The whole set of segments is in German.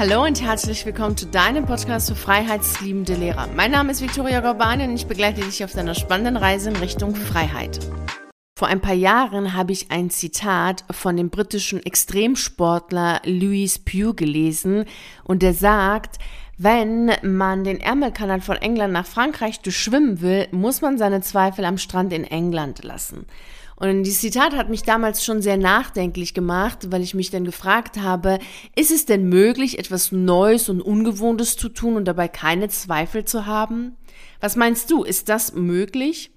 Hallo und herzlich willkommen zu deinem Podcast für freiheitsliebende Lehrer. Mein Name ist Victoria Gorbani und ich begleite dich auf deiner spannenden Reise in Richtung Freiheit. Vor ein paar Jahren habe ich ein Zitat von dem britischen Extremsportler Louis Pugh gelesen und der sagt, wenn man den Ärmelkanal von England nach Frankreich durchschwimmen will, muss man seine Zweifel am Strand in England lassen. Und dieses Zitat hat mich damals schon sehr nachdenklich gemacht, weil ich mich dann gefragt habe, ist es denn möglich, etwas Neues und Ungewohntes zu tun und dabei keine Zweifel zu haben? Was meinst du, ist das möglich?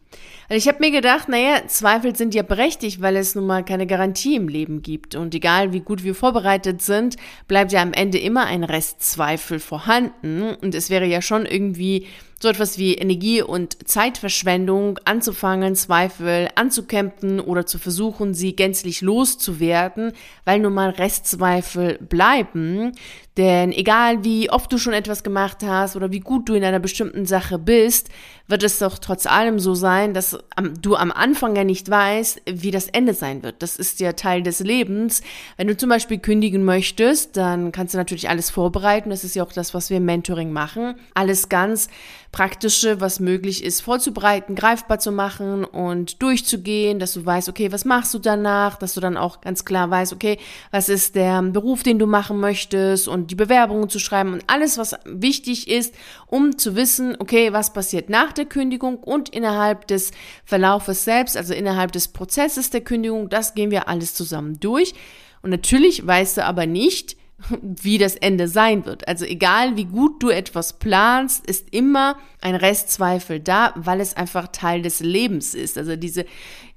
Also ich habe mir gedacht, naja, Zweifel sind ja berechtigt, weil es nun mal keine Garantie im Leben gibt. Und egal wie gut wir vorbereitet sind, bleibt ja am Ende immer ein Restzweifel vorhanden. Und es wäre ja schon irgendwie so etwas wie Energie- und Zeitverschwendung anzufangen, Zweifel anzukämpfen oder zu versuchen, sie gänzlich loszuwerden, weil nun mal Restzweifel bleiben. Denn egal wie oft du schon etwas gemacht hast oder wie gut du in einer bestimmten Sache bist, wird es doch trotz allem so sein, dass du am Anfang ja nicht weißt, wie das Ende sein wird. Das ist ja Teil des Lebens. Wenn du zum Beispiel kündigen möchtest, dann kannst du natürlich alles vorbereiten. Das ist ja auch das, was wir im Mentoring machen. Alles ganz Praktische, was möglich ist, vorzubereiten, greifbar zu machen und durchzugehen, dass du weißt, okay, was machst du danach, dass du dann auch ganz klar weißt, okay, was ist der Beruf, den du machen möchtest und die Bewerbungen zu schreiben und alles, was wichtig ist, um zu wissen, okay, was passiert nach der Kündigung und innerhalb des Verlaufes selbst, also innerhalb des Prozesses der Kündigung, das gehen wir alles zusammen durch. Und natürlich weißt du aber nicht, wie das Ende sein wird. Also egal wie gut du etwas planst, ist immer ein Restzweifel da, weil es einfach Teil des Lebens ist. Also diese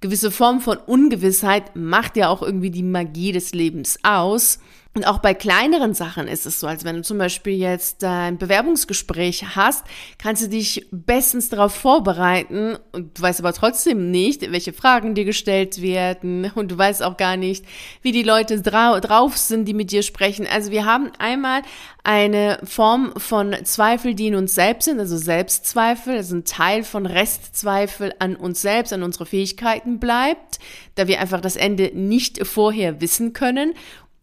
gewisse Form von Ungewissheit macht ja auch irgendwie die Magie des Lebens aus. Und auch bei kleineren Sachen ist es so, als wenn du zum Beispiel jetzt ein Bewerbungsgespräch hast, kannst du dich bestens darauf vorbereiten. Und du weißt aber trotzdem nicht, welche Fragen dir gestellt werden. Und du weißt auch gar nicht, wie die Leute dra drauf sind, die mit dir sprechen. Also wir haben einmal eine Form von Zweifel, die in uns selbst sind, also Selbstzweifel, also ein Teil von Restzweifel an uns selbst, an unsere Fähigkeiten bleibt, da wir einfach das Ende nicht vorher wissen können.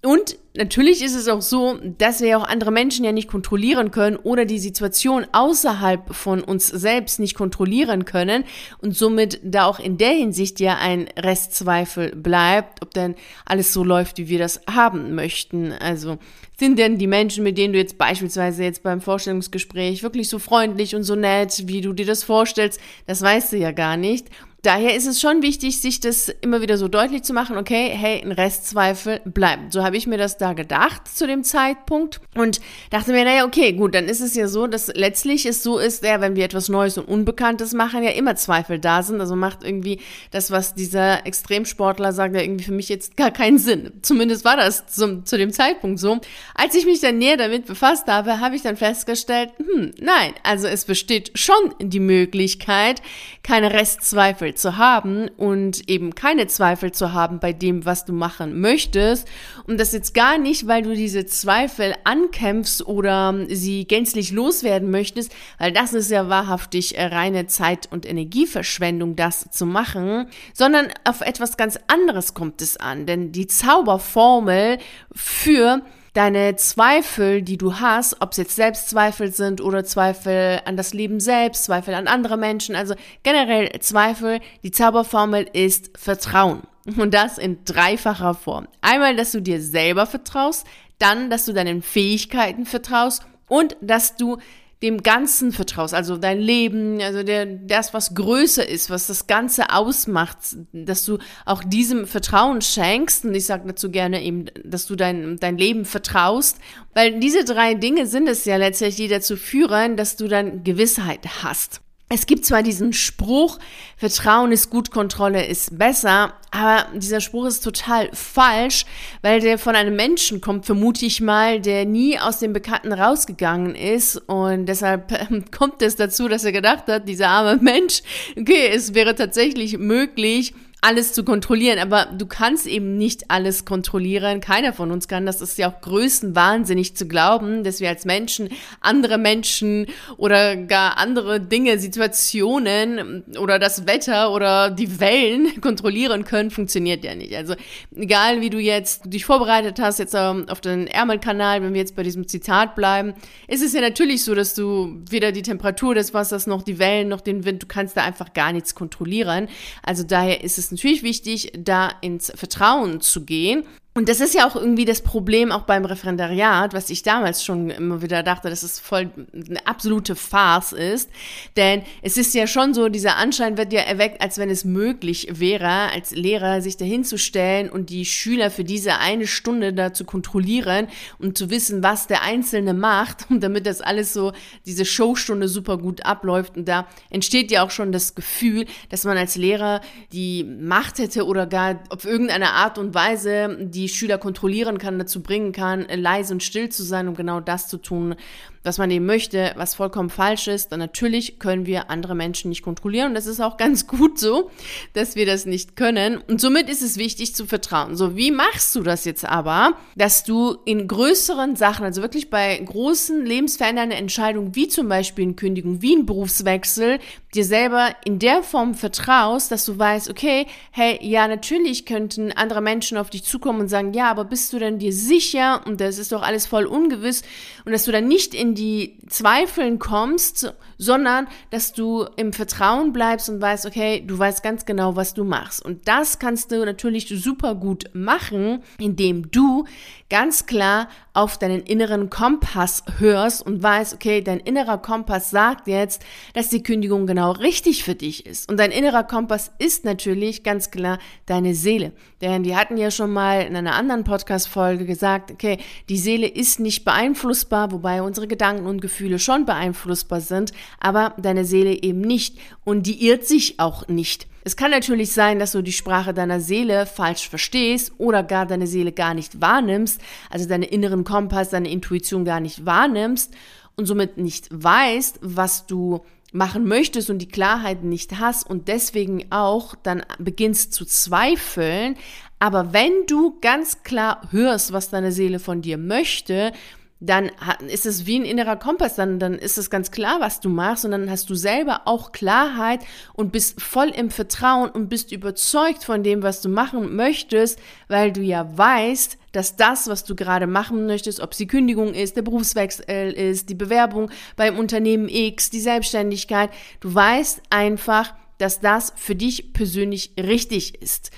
Und natürlich ist es auch so, dass wir auch andere Menschen ja nicht kontrollieren können oder die Situation außerhalb von uns selbst nicht kontrollieren können und somit da auch in der Hinsicht ja ein Restzweifel bleibt, ob denn alles so läuft, wie wir das haben möchten. Also sind denn die Menschen, mit denen du jetzt beispielsweise jetzt beim Vorstellungsgespräch wirklich so freundlich und so nett, wie du dir das vorstellst, das weißt du ja gar nicht. Daher ist es schon wichtig, sich das immer wieder so deutlich zu machen, okay, hey, ein Restzweifel bleibt. So habe ich mir das da gedacht zu dem Zeitpunkt und dachte mir, naja, okay, gut, dann ist es ja so, dass letztlich es so ist, ja, wenn wir etwas Neues und Unbekanntes machen, ja immer Zweifel da sind. Also macht irgendwie das, was dieser Extremsportler sagt, ja irgendwie für mich jetzt gar keinen Sinn. Zumindest war das zum, zu dem Zeitpunkt so. Als ich mich dann näher damit befasst habe, habe ich dann festgestellt, hm, nein, also es besteht schon die Möglichkeit, keine Restzweifel zu haben und eben keine Zweifel zu haben bei dem, was du machen möchtest. Und das jetzt gar nicht, weil du diese Zweifel ankämpfst oder sie gänzlich loswerden möchtest, weil das ist ja wahrhaftig reine Zeit- und Energieverschwendung, das zu machen, sondern auf etwas ganz anderes kommt es an. Denn die Zauberformel für deine Zweifel, die du hast, ob es jetzt Selbstzweifel sind oder Zweifel an das Leben selbst, Zweifel an andere Menschen, also generell Zweifel, die Zauberformel ist Vertrauen. Und das in dreifacher Form. Einmal, dass du dir selber vertraust, dann, dass du deinen Fähigkeiten vertraust und dass du dem Ganzen vertraust, also dein Leben, also der, das, was größer ist, was das Ganze ausmacht, dass du auch diesem Vertrauen schenkst. Und ich sage dazu gerne eben, dass du dein, dein Leben vertraust, weil diese drei Dinge sind es ja letztlich, die dazu führen, dass du dann Gewissheit hast. Es gibt zwar diesen Spruch, Vertrauen ist gut, Kontrolle ist besser, aber dieser Spruch ist total falsch, weil der von einem Menschen kommt, vermute ich mal, der nie aus dem Bekannten rausgegangen ist. Und deshalb ähm, kommt es dazu, dass er gedacht hat, dieser arme Mensch, okay, es wäre tatsächlich möglich, alles zu kontrollieren, aber du kannst eben nicht alles kontrollieren. Keiner von uns kann. Das ist ja auch größenwahnsinnig zu glauben, dass wir als Menschen andere Menschen oder gar andere Dinge, Situationen oder das Wetter oder die Wellen kontrollieren können, funktioniert ja nicht. Also egal, wie du jetzt dich vorbereitet hast, jetzt auf den Ärmelkanal, wenn wir jetzt bei diesem Zitat bleiben, ist es ja natürlich so, dass du weder die Temperatur des Wassers noch die Wellen noch den Wind, du kannst da einfach gar nichts kontrollieren. Also daher ist es natürlich wichtig, da ins Vertrauen zu gehen und das ist ja auch irgendwie das Problem auch beim Referendariat, was ich damals schon immer wieder dachte, dass es voll eine absolute Farce ist. Denn es ist ja schon so, dieser Anschein wird ja erweckt, als wenn es möglich wäre, als Lehrer sich dahinzustellen und die Schüler für diese eine Stunde da zu kontrollieren und zu wissen, was der Einzelne macht, und damit das alles so, diese Showstunde super gut abläuft. Und da entsteht ja auch schon das Gefühl, dass man als Lehrer die Macht hätte oder gar auf irgendeine Art und Weise die die Schüler kontrollieren kann, dazu bringen kann, leise und still zu sein, um genau das zu tun, was man eben möchte, was vollkommen falsch ist, dann natürlich können wir andere Menschen nicht kontrollieren. Und das ist auch ganz gut so, dass wir das nicht können. Und somit ist es wichtig zu vertrauen. So, wie machst du das jetzt aber, dass du in größeren Sachen, also wirklich bei großen lebensverändernden Entscheidungen, wie zum Beispiel eine Kündigung, wie ein Berufswechsel, dir selber in der Form vertraust, dass du weißt, okay, hey, ja, natürlich könnten andere Menschen auf dich zukommen und sagen, ja, aber bist du denn dir sicher? Und das ist doch alles voll ungewiss. Und dass du dann nicht in die Zweifeln kommst, sondern dass du im Vertrauen bleibst und weißt, okay, du weißt ganz genau, was du machst. Und das kannst du natürlich super gut machen, indem du ganz klar auf deinen inneren Kompass hörst und weißt, okay, dein innerer Kompass sagt jetzt, dass die Kündigung genau richtig für dich ist. Und dein innerer Kompass ist natürlich ganz klar deine Seele. Denn die hatten ja schon mal in einer anderen Podcast-Folge gesagt, okay, die Seele ist nicht beeinflussbar, wobei unsere Gedanken und Gefühle schon beeinflussbar sind, aber deine Seele eben nicht. Und die irrt sich auch nicht. Es kann natürlich sein, dass du die Sprache deiner Seele falsch verstehst oder gar deine Seele gar nicht wahrnimmst, also deine inneren Kompass, deine Intuition gar nicht wahrnimmst und somit nicht weißt, was du machen möchtest und die Klarheit nicht hast und deswegen auch dann beginnst zu zweifeln. Aber wenn du ganz klar hörst, was deine Seele von dir möchte, dann ist es wie ein innerer Kompass, dann, dann ist es ganz klar, was du machst und dann hast du selber auch Klarheit und bist voll im Vertrauen und bist überzeugt von dem, was du machen möchtest, weil du ja weißt, dass das, was du gerade machen möchtest, ob es die Kündigung ist, der Berufswechsel ist, die Bewerbung beim Unternehmen X, die Selbstständigkeit, du weißt einfach, dass das für dich persönlich richtig ist.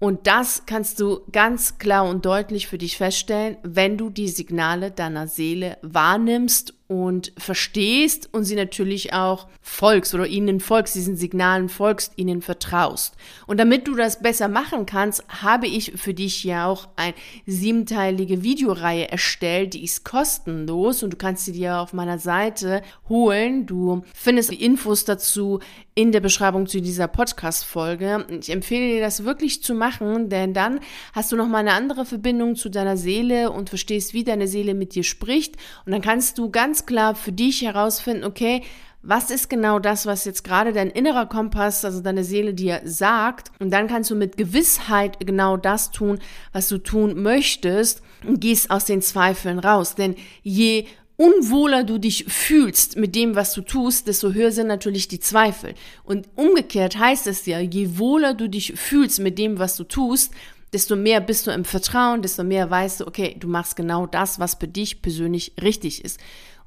Und das kannst du ganz klar und deutlich für dich feststellen, wenn du die Signale deiner Seele wahrnimmst und verstehst und sie natürlich auch folgst oder ihnen folgst, diesen Signalen folgst, ihnen vertraust. Und damit du das besser machen kannst, habe ich für dich ja auch eine siebenteilige Videoreihe erstellt, die ist kostenlos und du kannst sie dir auf meiner Seite holen. Du findest die Infos dazu in der Beschreibung zu dieser Podcast-Folge. Ich empfehle dir das wirklich zu machen, denn dann hast du noch mal eine andere Verbindung zu deiner Seele und verstehst, wie deine Seele mit dir spricht und dann kannst du ganz klar für dich herausfinden, okay, was ist genau das, was jetzt gerade dein innerer Kompass, also deine Seele dir sagt. Und dann kannst du mit Gewissheit genau das tun, was du tun möchtest und gehst aus den Zweifeln raus. Denn je unwohler du dich fühlst mit dem, was du tust, desto höher sind natürlich die Zweifel. Und umgekehrt heißt es ja, je wohler du dich fühlst mit dem, was du tust, desto mehr bist du im Vertrauen, desto mehr weißt du, okay, du machst genau das, was für dich persönlich richtig ist.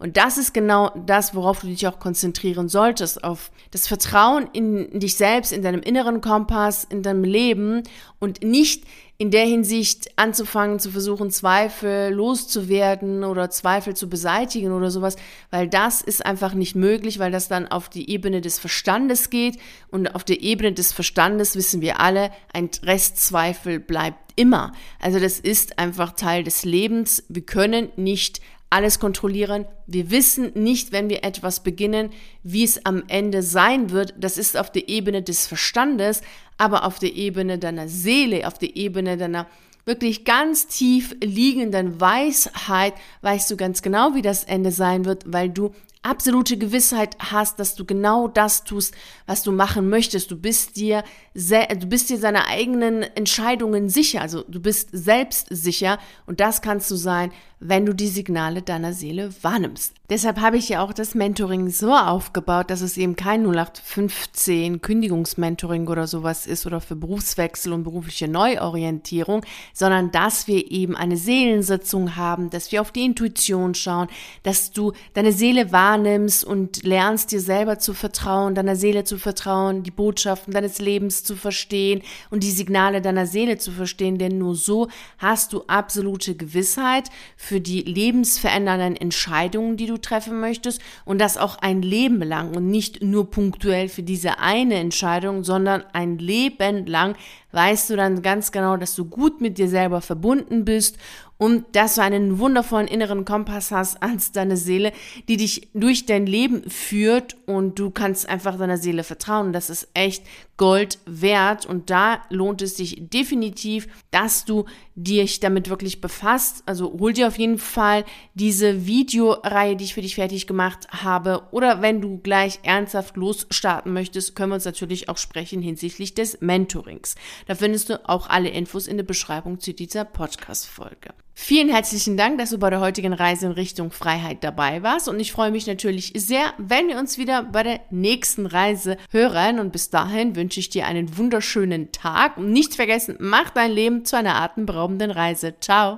Und das ist genau das, worauf du dich auch konzentrieren solltest, auf das Vertrauen in dich selbst, in deinem inneren Kompass, in deinem Leben und nicht in der Hinsicht anzufangen zu versuchen, Zweifel loszuwerden oder Zweifel zu beseitigen oder sowas, weil das ist einfach nicht möglich, weil das dann auf die Ebene des Verstandes geht und auf der Ebene des Verstandes wissen wir alle, ein Restzweifel bleibt immer. Also das ist einfach Teil des Lebens. Wir können nicht alles kontrollieren. Wir wissen nicht, wenn wir etwas beginnen, wie es am Ende sein wird. Das ist auf der Ebene des Verstandes, aber auf der Ebene deiner Seele, auf der Ebene deiner wirklich ganz tief liegenden Weisheit weißt du ganz genau, wie das Ende sein wird, weil du absolute Gewissheit hast, dass du genau das tust, was du machen möchtest. Du bist dir, du bist dir seine eigenen Entscheidungen sicher. Also du bist selbst sicher und das kannst du sein, wenn du die Signale deiner Seele wahrnimmst. Deshalb habe ich ja auch das Mentoring so aufgebaut, dass es eben kein 0815 Kündigungsmentoring oder sowas ist oder für Berufswechsel und berufliche Neuorientierung, sondern dass wir eben eine Seelensitzung haben, dass wir auf die Intuition schauen, dass du deine Seele wahrnimmst und lernst dir selber zu vertrauen, deiner Seele zu vertrauen, die Botschaften deines Lebens zu verstehen und die Signale deiner Seele zu verstehen, denn nur so hast du absolute Gewissheit für die lebensverändernden Entscheidungen, die du treffen möchtest und das auch ein Leben lang und nicht nur punktuell für diese eine Entscheidung, sondern ein Leben lang. Weißt du dann ganz genau, dass du gut mit dir selber verbunden bist und dass du einen wundervollen inneren Kompass hast als deine Seele, die dich durch dein Leben führt und du kannst einfach deiner Seele vertrauen. Das ist echt Gold wert und da lohnt es sich definitiv, dass du dich damit wirklich befasst. Also hol dir auf jeden Fall diese Videoreihe, die ich für dich fertig gemacht habe oder wenn du gleich ernsthaft losstarten möchtest, können wir uns natürlich auch sprechen hinsichtlich des Mentorings. Da findest du auch alle Infos in der Beschreibung zu dieser Podcast-Folge. Vielen herzlichen Dank, dass du bei der heutigen Reise in Richtung Freiheit dabei warst und ich freue mich natürlich sehr, wenn wir uns wieder bei der nächsten Reise hören und bis dahin wünsche ich dir einen wunderschönen Tag und nicht vergessen, mach dein Leben zu einer atemberaubenden Reise. Ciao!